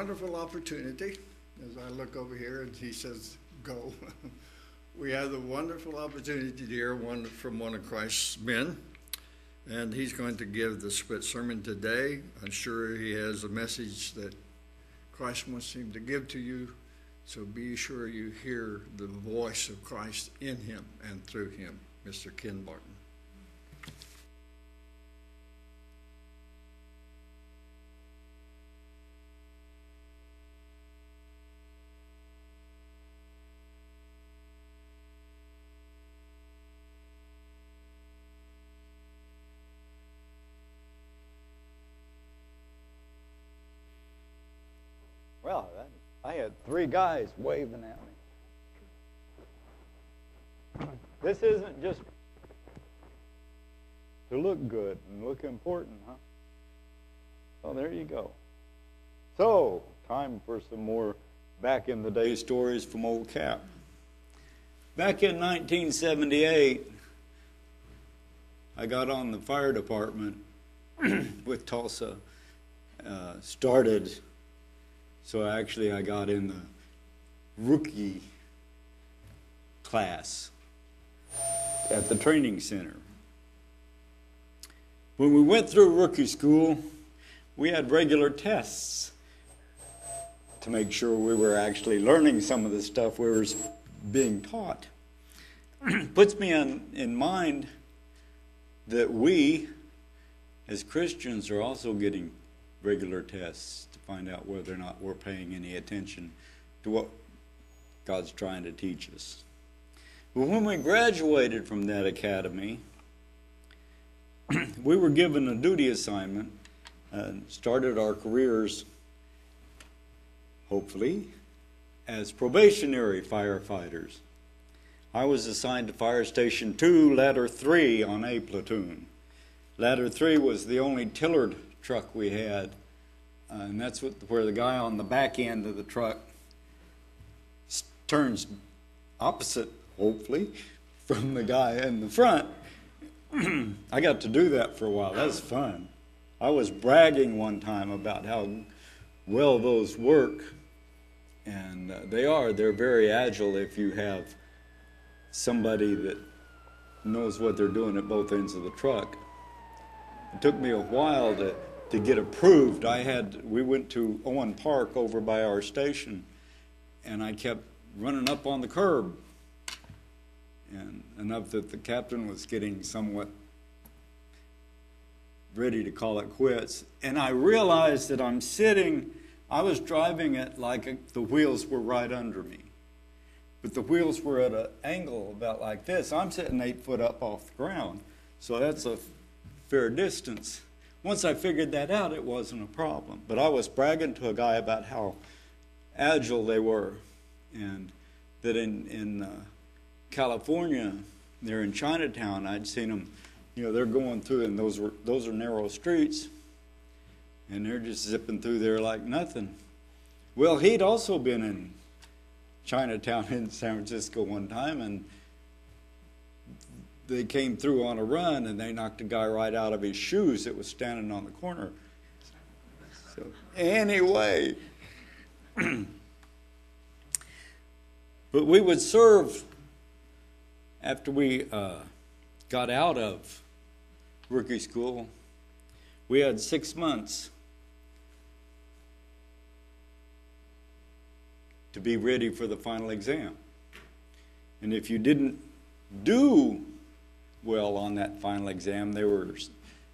wonderful opportunity, as I look over here and he says, go. we have the wonderful opportunity to hear one from one of Christ's men. And he's going to give the split sermon today. I'm sure he has a message that Christ wants him to give to you. So be sure you hear the voice of Christ in him and through him, Mr. Ken Barton. Three guys waving at me. This isn't just to look good and look important, huh? Well, there you go. So, time for some more back in the day stories from Old Cap. Back in 1978, I got on the fire department with Tulsa. Uh, started so actually, I got in the rookie class at the training center. When we went through rookie school, we had regular tests to make sure we were actually learning some of the stuff we were being taught. Puts me on, in mind that we, as Christians, are also getting regular tests to find out whether or not we're paying any attention to what God's trying to teach us. But when we graduated from that academy, we were given a duty assignment and started our careers, hopefully, as probationary firefighters. I was assigned to Fire Station 2, Ladder 3 on A platoon. Ladder 3 was the only tillered truck we had uh, and that's what, where the guy on the back end of the truck turns opposite, hopefully, from the guy in the front. I got to do that for a while. That was fun. I was bragging one time about how well those work, and uh, they are. They're very agile if you have somebody that knows what they're doing at both ends of the truck. It took me a while to to get approved, I had we went to Owen Park over by our station, and I kept running up on the curb, and enough that the captain was getting somewhat ready to call it quits. And I realized that I'm sitting, I was driving it like a, the wheels were right under me. But the wheels were at an angle about like this. I'm sitting eight foot up off the ground. So that's a fair distance. Once I figured that out, it wasn't a problem. But I was bragging to a guy about how agile they were, and that in in uh, California, they're in Chinatown. I'd seen them, you know, they're going through, and those were those are narrow streets, and they're just zipping through there like nothing. Well, he'd also been in Chinatown in San Francisco one time, and they came through on a run and they knocked a guy right out of his shoes that was standing on the corner. So, anyway, but we would serve after we uh, got out of rookie school. We had six months to be ready for the final exam. And if you didn't do well on that final exam. They were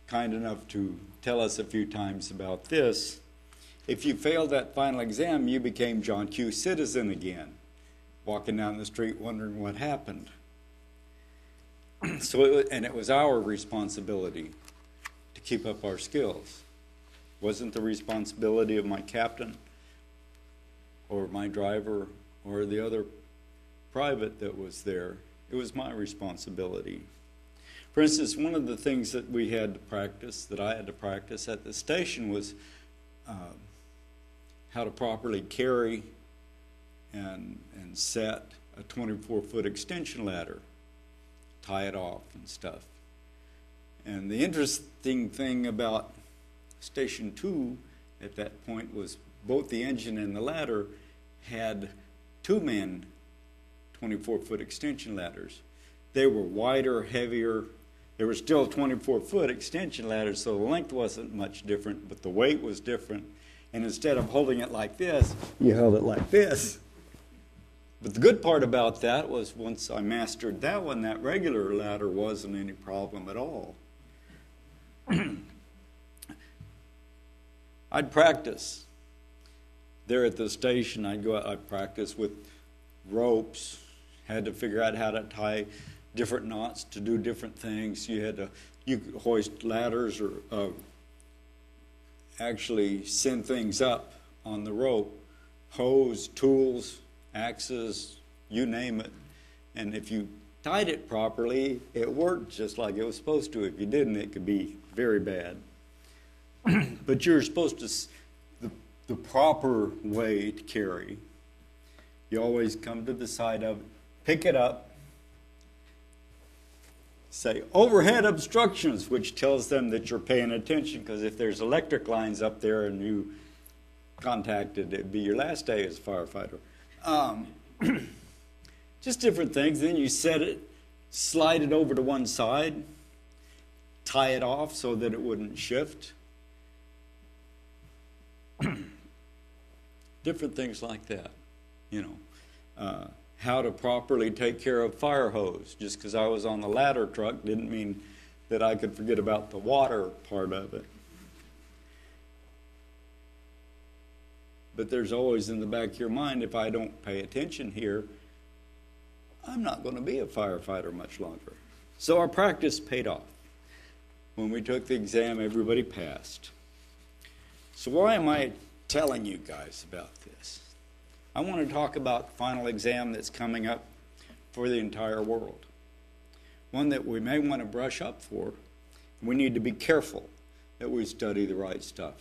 kind enough to tell us a few times about this. If you failed that final exam, you became John Q. citizen again, walking down the street wondering what happened. so, it, and it was our responsibility to keep up our skills. It wasn't the responsibility of my captain or my driver or the other private that was there. It was my responsibility. For instance, one of the things that we had to practice, that I had to practice at the station, was uh, how to properly carry and, and set a 24 foot extension ladder, tie it off and stuff. And the interesting thing about Station 2 at that point was both the engine and the ladder had two men 24 foot extension ladders. They were wider, heavier. They were still a 24 foot extension ladders, so the length wasn't much different, but the weight was different. And instead of holding it like this, you held it like this. But the good part about that was once I mastered that one, that regular ladder wasn't any problem at all. I'd practice. There at the station, I'd go out, I'd practice with ropes, had to figure out how to tie different knots to do different things. You had to you hoist ladders or uh, actually send things up on the rope, hose, tools, axes, you name it. And if you tied it properly, it worked just like it was supposed to. If you didn't, it could be very bad. but you're supposed to, the, the proper way to carry, you always come to the side of it, pick it up, say overhead obstructions, which tells them that you're paying attention. Because if there's electric lines up there and you contacted, it'd be your last day as a firefighter. Um, just different things. Then you set it, slide it over to one side, tie it off so that it wouldn't shift. different things like that, you know. Uh, how to properly take care of fire hose. Just because I was on the ladder truck didn't mean that I could forget about the water part of it. But there's always in the back of your mind if I don't pay attention here, I'm not going to be a firefighter much longer. So our practice paid off. When we took the exam, everybody passed. So, why am I telling you guys about this? I want to talk about the final exam that's coming up for the entire world. One that we may want to brush up for. We need to be careful that we study the right stuff.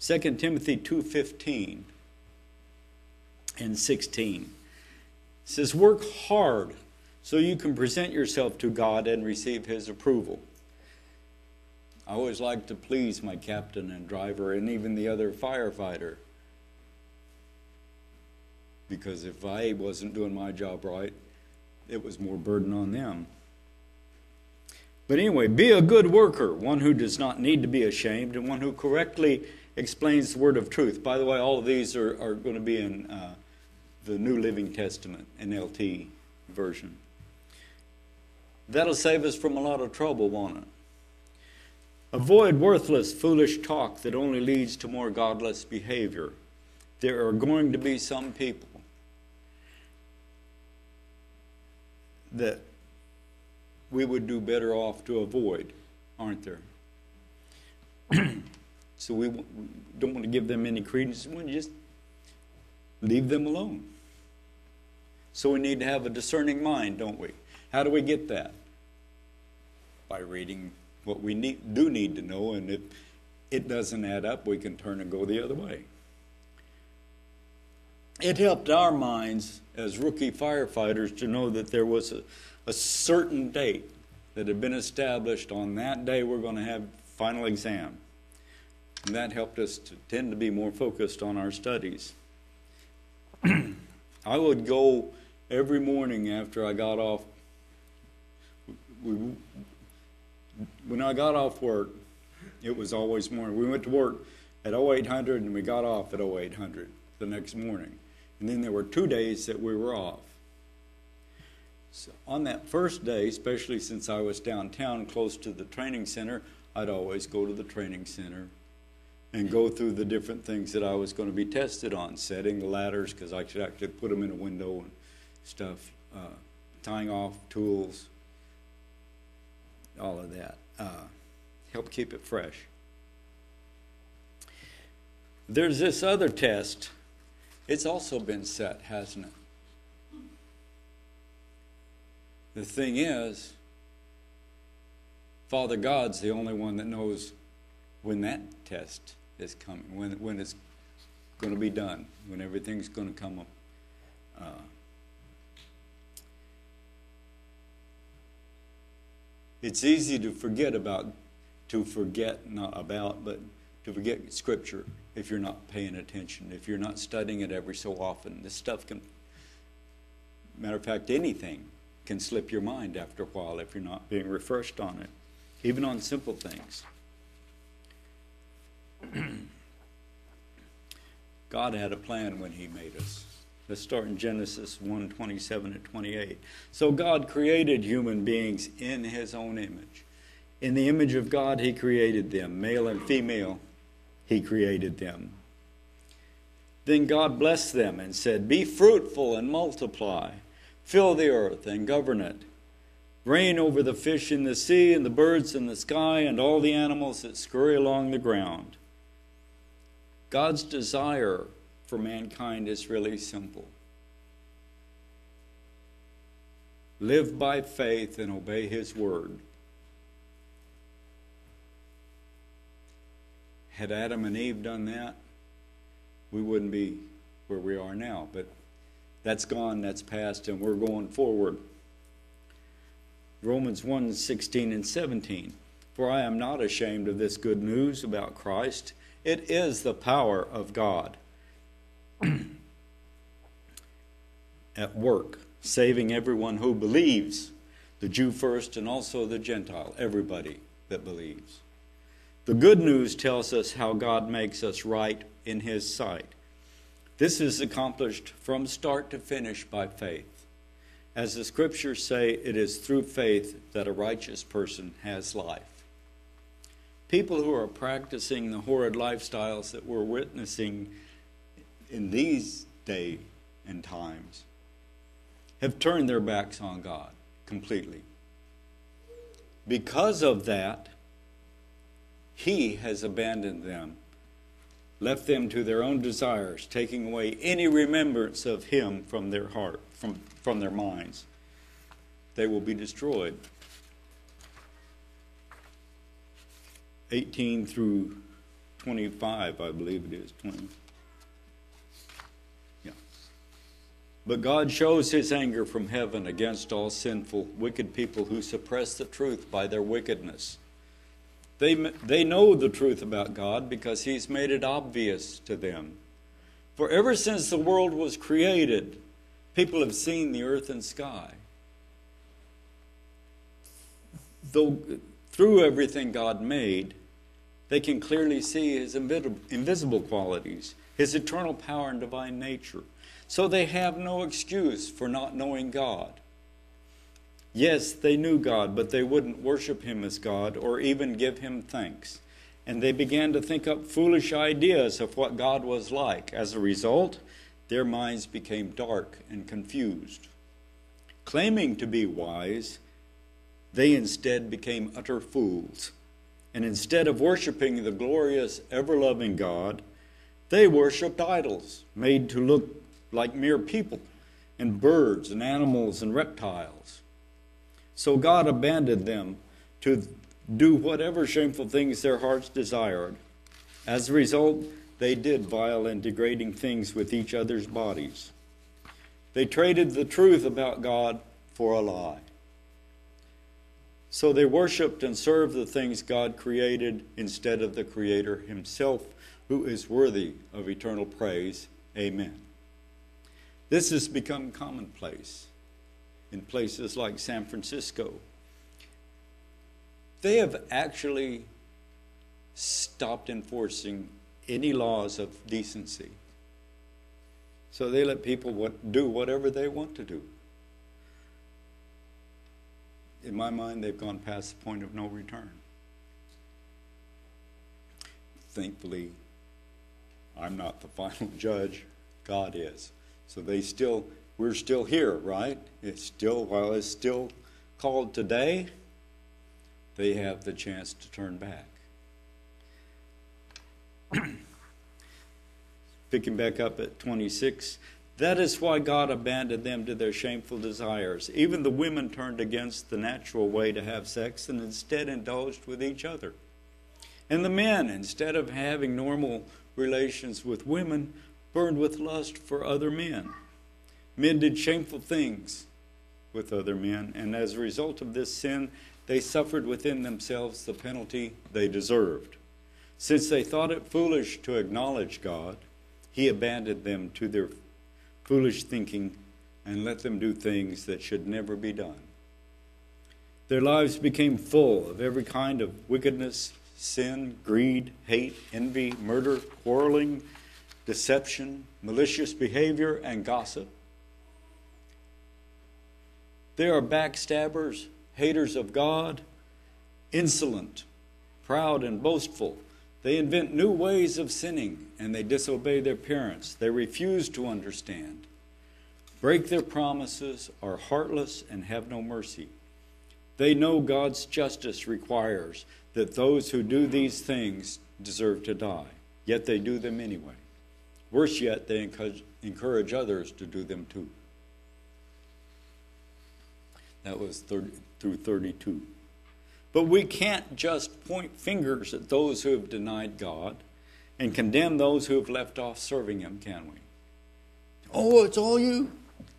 2 Timothy 2:15 and 16 says work hard so you can present yourself to God and receive his approval. I always like to please my captain and driver and even the other firefighter because if I wasn't doing my job right, it was more burden on them. But anyway, be a good worker, one who does not need to be ashamed, and one who correctly explains the word of truth. By the way, all of these are, are going to be in uh, the New Living Testament, NLT version. That'll save us from a lot of trouble, won't it? Avoid worthless, foolish talk that only leads to more godless behavior. There are going to be some people that we would do better off to avoid, aren't there? so we don't want to give them any credence. We just leave them alone. So we need to have a discerning mind, don't we? How do we get that? By reading what we need, do need to know, and if it doesn't add up, we can turn and go the other way. It helped our minds as rookie firefighters to know that there was a, a certain date that had been established on that day we're going to have final exam. And that helped us to tend to be more focused on our studies. I would go every morning after I got off. We, when I got off work, it was always morning. We went to work at 0800 and we got off at 0800 the next morning. And then there were two days that we were off. So on that first day, especially since I was downtown close to the training center, I'd always go to the training center and go through the different things that I was going to be tested on, setting the ladders because I could actually put them in a window and stuff, uh, tying off tools, all of that. Uh, help keep it fresh. There's this other test it's also been set, hasn't it? The thing is, Father God's the only one that knows when that test is coming, when, when it's going to be done, when everything's going to come up. Uh, it's easy to forget about, to forget, not about, but to forget Scripture if you're not paying attention, if you're not studying it every so often. This stuff can, matter of fact, anything can slip your mind after a while if you're not being refreshed on it, even on simple things. God had a plan when He made us. Let's start in Genesis 1 27 to 28. So God created human beings in His own image. In the image of God, He created them, male and female, He created them. Then God blessed them and said, Be fruitful and multiply, fill the earth and govern it. Reign over the fish in the sea and the birds in the sky and all the animals that scurry along the ground. God's desire for mankind is really simple live by faith and obey His word. Had Adam and Eve done that, we wouldn't be where we are now. But that's gone, that's past, and we're going forward. Romans 1 16 and 17. For I am not ashamed of this good news about Christ. It is the power of God at work, saving everyone who believes, the Jew first and also the Gentile, everybody that believes. The good news tells us how God makes us right in His sight. This is accomplished from start to finish by faith. As the scriptures say, it is through faith that a righteous person has life. People who are practicing the horrid lifestyles that we're witnessing in these day and times have turned their backs on God completely. Because of that, He has abandoned them, left them to their own desires, taking away any remembrance of Him from their heart, from, from their minds. They will be destroyed. 18 through 25, I believe it is. 20. Yeah. But God shows his anger from heaven against all sinful, wicked people who suppress the truth by their wickedness. They, they know the truth about God because he's made it obvious to them. For ever since the world was created, people have seen the earth and sky. Though through everything God made, they can clearly see his invisible qualities, his eternal power and divine nature. So they have no excuse for not knowing God. Yes, they knew God, but they wouldn't worship him as God or even give him thanks. And they began to think up foolish ideas of what God was like. As a result, their minds became dark and confused. Claiming to be wise, they instead became utter fools. And instead of worshiping the glorious, ever loving God, they worshiped idols made to look like mere people, and birds and animals and reptiles. So God abandoned them to do whatever shameful things their hearts desired. As a result, they did vile and degrading things with each other's bodies. They traded the truth about God for a lie. So they worshiped and served the things God created instead of the Creator Himself, who is worthy of eternal praise. Amen. This has become commonplace in places like San Francisco. They have actually stopped enforcing any laws of decency. So they let people what, do whatever they want to do in my mind, they've gone past the point of no return. Thankfully, I'm not the final judge, God is. So they still, we're still here, right? It's still, while it's still called today, they have the chance to turn back. Picking back up at 26, that is why God abandoned them to their shameful desires. Even the women turned against the natural way to have sex and instead indulged with each other. And the men, instead of having normal relations with women, burned with lust for other men. Men did shameful things with other men, and as a result of this sin, they suffered within themselves the penalty they deserved. Since they thought it foolish to acknowledge God, he abandoned them to their foolish thinking and let them do things that should never be done. Their lives became full of every kind of wickedness, sin, greed, hate, envy, murder, quarreling, deception, malicious behavior, and gossip. They are backstabbers, haters of God, insolent, proud, and boastful. They invent new ways of sinning and they disobey their parents. They refuse to understand, break their promises, are heartless, and have no mercy. They know God's justice requires that those who do these things deserve to die, yet they do them anyway. Worse yet, they encourage others to do them too. That was 30, through 32. But we can't just point fingers at those who have denied God and condemn those who have left off serving Him, can we? Oh, it's all you?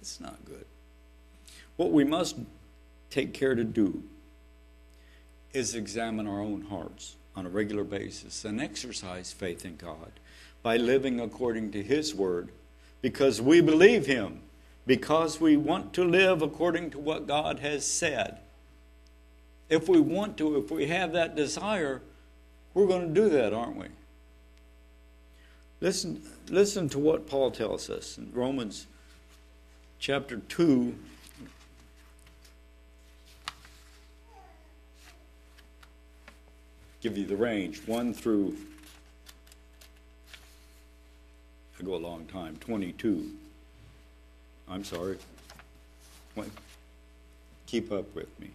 It's not good. What we must take care to do is examine our own hearts on a regular basis and exercise faith in God by living according to His Word because we believe Him, because we want to live according to what God has said if we want to, if we have that desire, we're going to do that, aren't we? Listen, listen to what Paul tells us in Romans chapter 2. Give you the range 1 through, I go a long time, 22. I'm sorry. Keep up with me.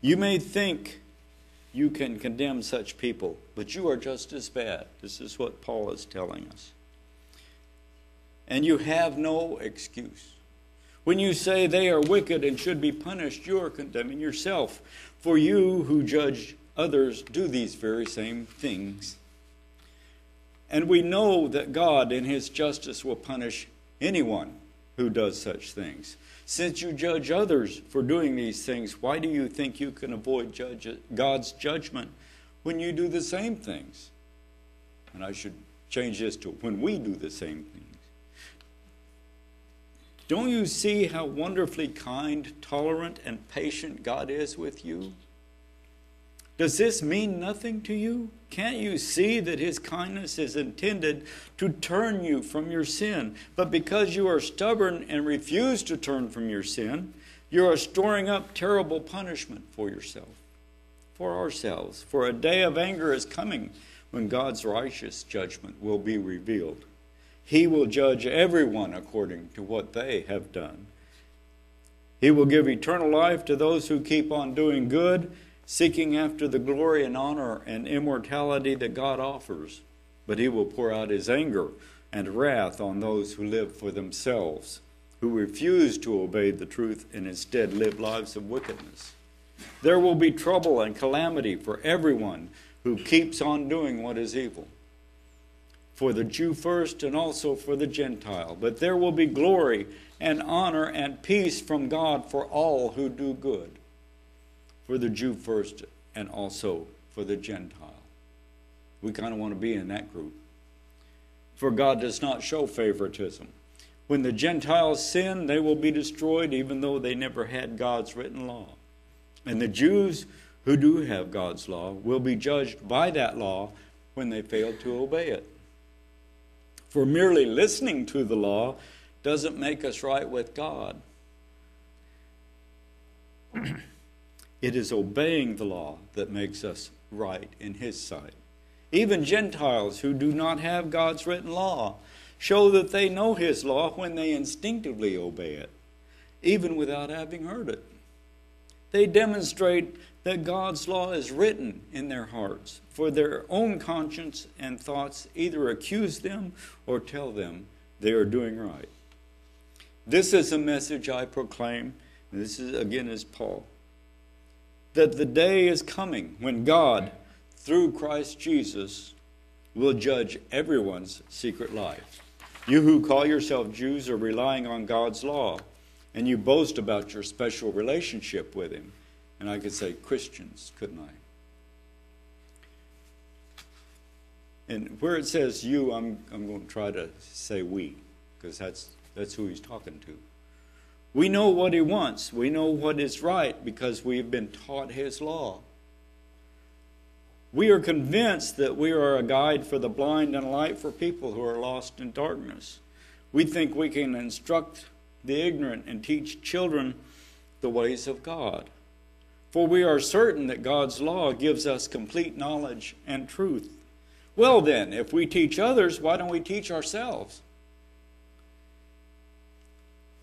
You may think you can condemn such people, but you are just as bad. This is what Paul is telling us. And you have no excuse. When you say they are wicked and should be punished, you are condemning yourself. For you who judge others do these very same things. And we know that God, in His justice, will punish anyone who does such things. Since you judge others for doing these things, why do you think you can avoid judge, God's judgment when you do the same things? And I should change this to when we do the same things. Don't you see how wonderfully kind, tolerant, and patient God is with you? Does this mean nothing to you? Can't you see that His kindness is intended to turn you from your sin? But because you are stubborn and refuse to turn from your sin, you are storing up terrible punishment for yourself, for ourselves. For a day of anger is coming when God's righteous judgment will be revealed. He will judge everyone according to what they have done. He will give eternal life to those who keep on doing good seeking after the glory and honor and immortality that God offers, but he will pour out his anger and wrath on those who live for themselves, who refuse to obey the truth and instead live lives of wickedness. There will be trouble and calamity for everyone who keeps on doing what is evil. For the Jew first and also for the Gentile. But there will be glory and honor and peace from God for all who do good for the Jew first and also for the Gentile. We kind of want to be in that group. For God does not show favoritism. When the Gentiles sin, they will be destroyed even though they never had God's written law. And the Jews who do have God's law will be judged by that law when they fail to obey it. For merely listening to the law doesn't make us right with God. It is obeying the law that makes us right in His sight. Even Gentiles who do not have God's written law show that they know His law when they instinctively obey it, even without having heard it. They demonstrate that God's law is written in their hearts, for their own conscience and thoughts either accuse them or tell them they are doing right. This is a message I proclaim. This is again is Paul that the day is coming when God, through Christ Jesus, will judge everyone's secret life. You who call yourself Jews are relying on God's law, and you boast about your special relationship with Him. And I could say Christians, couldn't I? And where it says you, I'm, I'm going to try to say we, because that's, that's who he's talking to. We know what he wants. We know what is right because we have been taught his law. We are convinced that we are a guide for the blind and a light for people who are lost in darkness. We think we can instruct the ignorant and teach children the ways of God. For we are certain that God's law gives us complete knowledge and truth. Well, then, if we teach others, why don't we teach ourselves?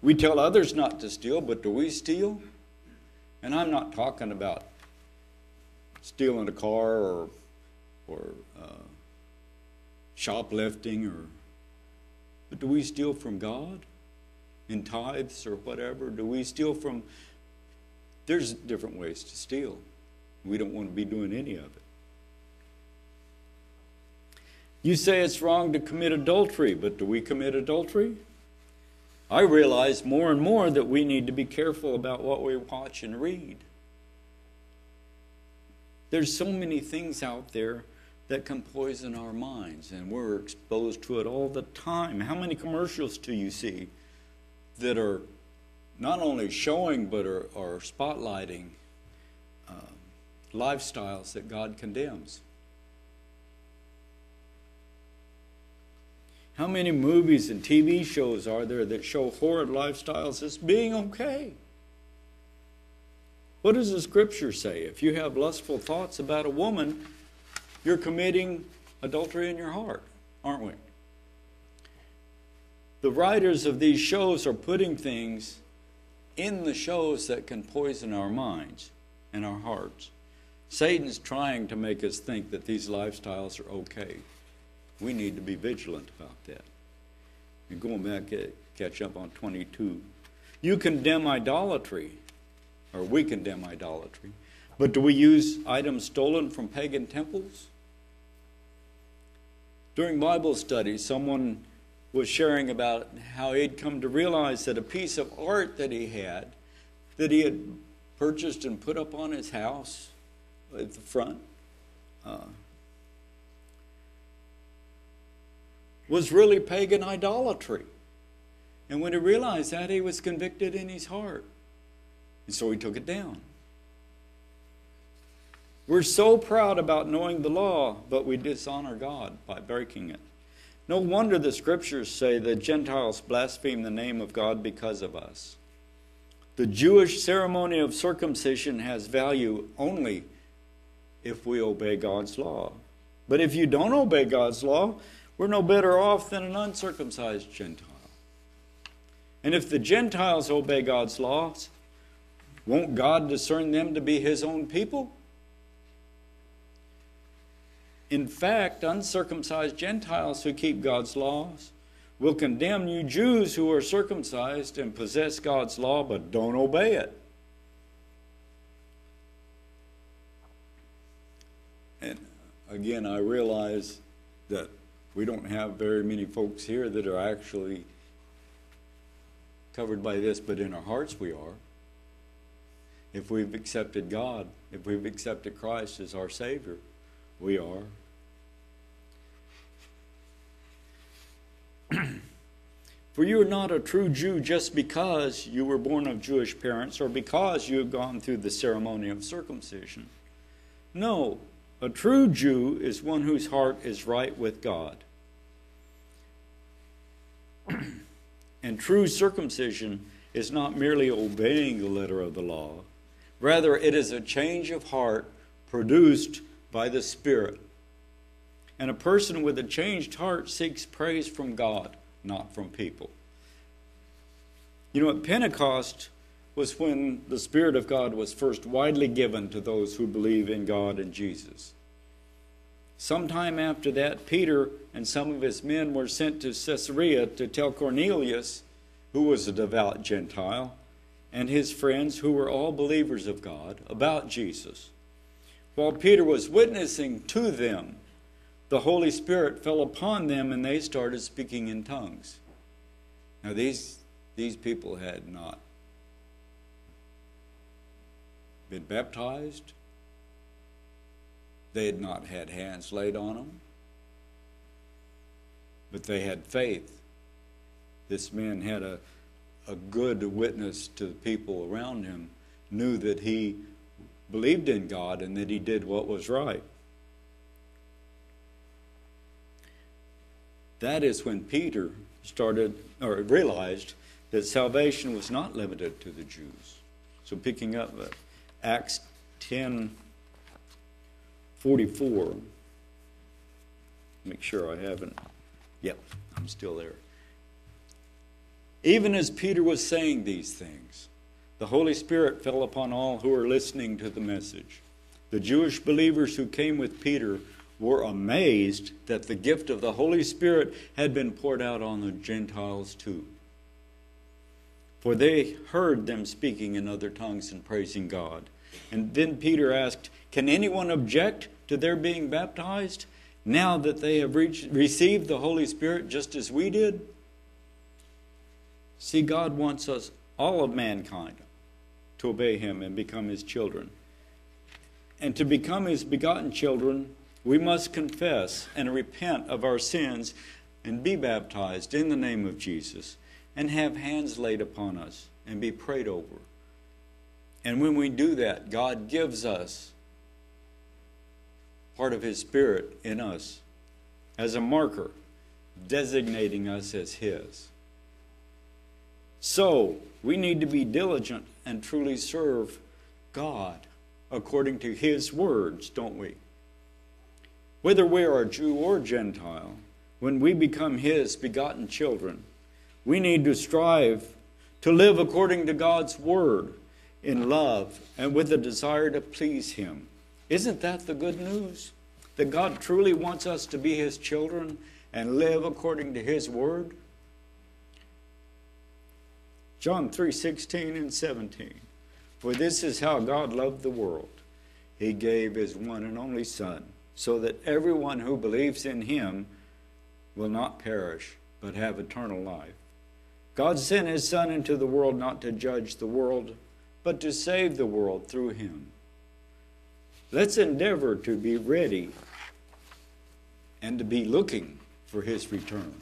We tell others not to steal, but do we steal? And I'm not talking about stealing a car or, or uh, shoplifting, or, but do we steal from God in tithes or whatever? Do we steal from? There's different ways to steal. We don't want to be doing any of it. You say it's wrong to commit adultery, but do we commit adultery? I realize more and more that we need to be careful about what we watch and read. There's so many things out there that can poison our minds, and we're exposed to it all the time. How many commercials do you see that are not only showing but are, are spotlighting uh, lifestyles that God condemns? How many movies and TV shows are there that show horrid lifestyles as being okay? What does the scripture say? If you have lustful thoughts about a woman, you're committing adultery in your heart, aren't we? The writers of these shows are putting things in the shows that can poison our minds and our hearts. Satan's trying to make us think that these lifestyles are okay. We need to be vigilant about that. And going back, catch up on 22. You condemn idolatry, or we condemn idolatry, but do we use items stolen from pagan temples? During Bible study, someone was sharing about how he'd come to realize that a piece of art that he had, that he had purchased and put up on his house at the front, uh, was really pagan idolatry. And when he realized that, he was convicted in his heart. And so he took it down. We're so proud about knowing the law, but we dishonor God by breaking it. No wonder the scriptures say the Gentiles blaspheme the name of God because of us. The Jewish ceremony of circumcision has value only if we obey God's law. But if you don't obey God's law, we're no better off than an uncircumcised Gentile. And if the Gentiles obey God's laws, won't God discern them to be his own people? In fact, uncircumcised Gentiles who keep God's laws will condemn you Jews who are circumcised and possess God's law but don't obey it. And again, I realize that we don't have very many folks here that are actually covered by this, but in our hearts we are. If we've accepted God, if we've accepted Christ as our Savior, we are. For you are not a true Jew just because you were born of Jewish parents or because you have gone through the ceremony of circumcision. No, a true Jew is one whose heart is right with God. and true circumcision is not merely obeying the letter of the law, rather, it is a change of heart produced by the Spirit. And a person with a changed heart seeks praise from God, not from people. You know, at Pentecost was when the Spirit of God was first widely given to those who believe in God and Jesus. Sometime after that, Peter and some of his men were sent to Caesarea to tell Cornelius, who was a devout Gentile, and his friends, who were all believers of God, about Jesus. While Peter was witnessing to them, the Holy Spirit fell upon them and they started speaking in tongues. Now, these, these people had not been baptized, they had not had hands laid on them. but they had faith. This man had a, a good witness to the people around him, knew that he believed in God and that he did what was right. That is when Peter started or realized that salvation was not limited to the Jews. So picking up uh, Acts 10 44. Make sure I haven't. Yep, I'm still there. Even as Peter was saying these things, the Holy Spirit fell upon all who were listening to the message. The Jewish believers who came with Peter were amazed that the gift of the Holy Spirit had been poured out on the Gentiles too. For they heard them speaking in other tongues and praising God. And then Peter asked, Can anyone object to their being baptized now that they have reached, received the Holy Spirit just as we did? See, God wants us, all of mankind, to obey Him and become His children. And to become His begotten children, we must confess and repent of our sins and be baptized in the name of Jesus and have hands laid upon us and be prayed over. And when we do that, God gives us part of His Spirit in us as a marker, designating us as His. So, we need to be diligent and truly serve God according to His words, don't we? Whether we are Jew or Gentile, when we become His begotten children, we need to strive to live according to God's word in love and with a desire to please Him. Isn't that the good news? That God truly wants us to be His children and live according to His word? John 3 16 and 17. For this is how God loved the world. He gave His one and only Son, so that everyone who believes in Him will not perish, but have eternal life. God sent His Son into the world not to judge the world, but to save the world through Him. Let's endeavor to be ready and to be looking for His return.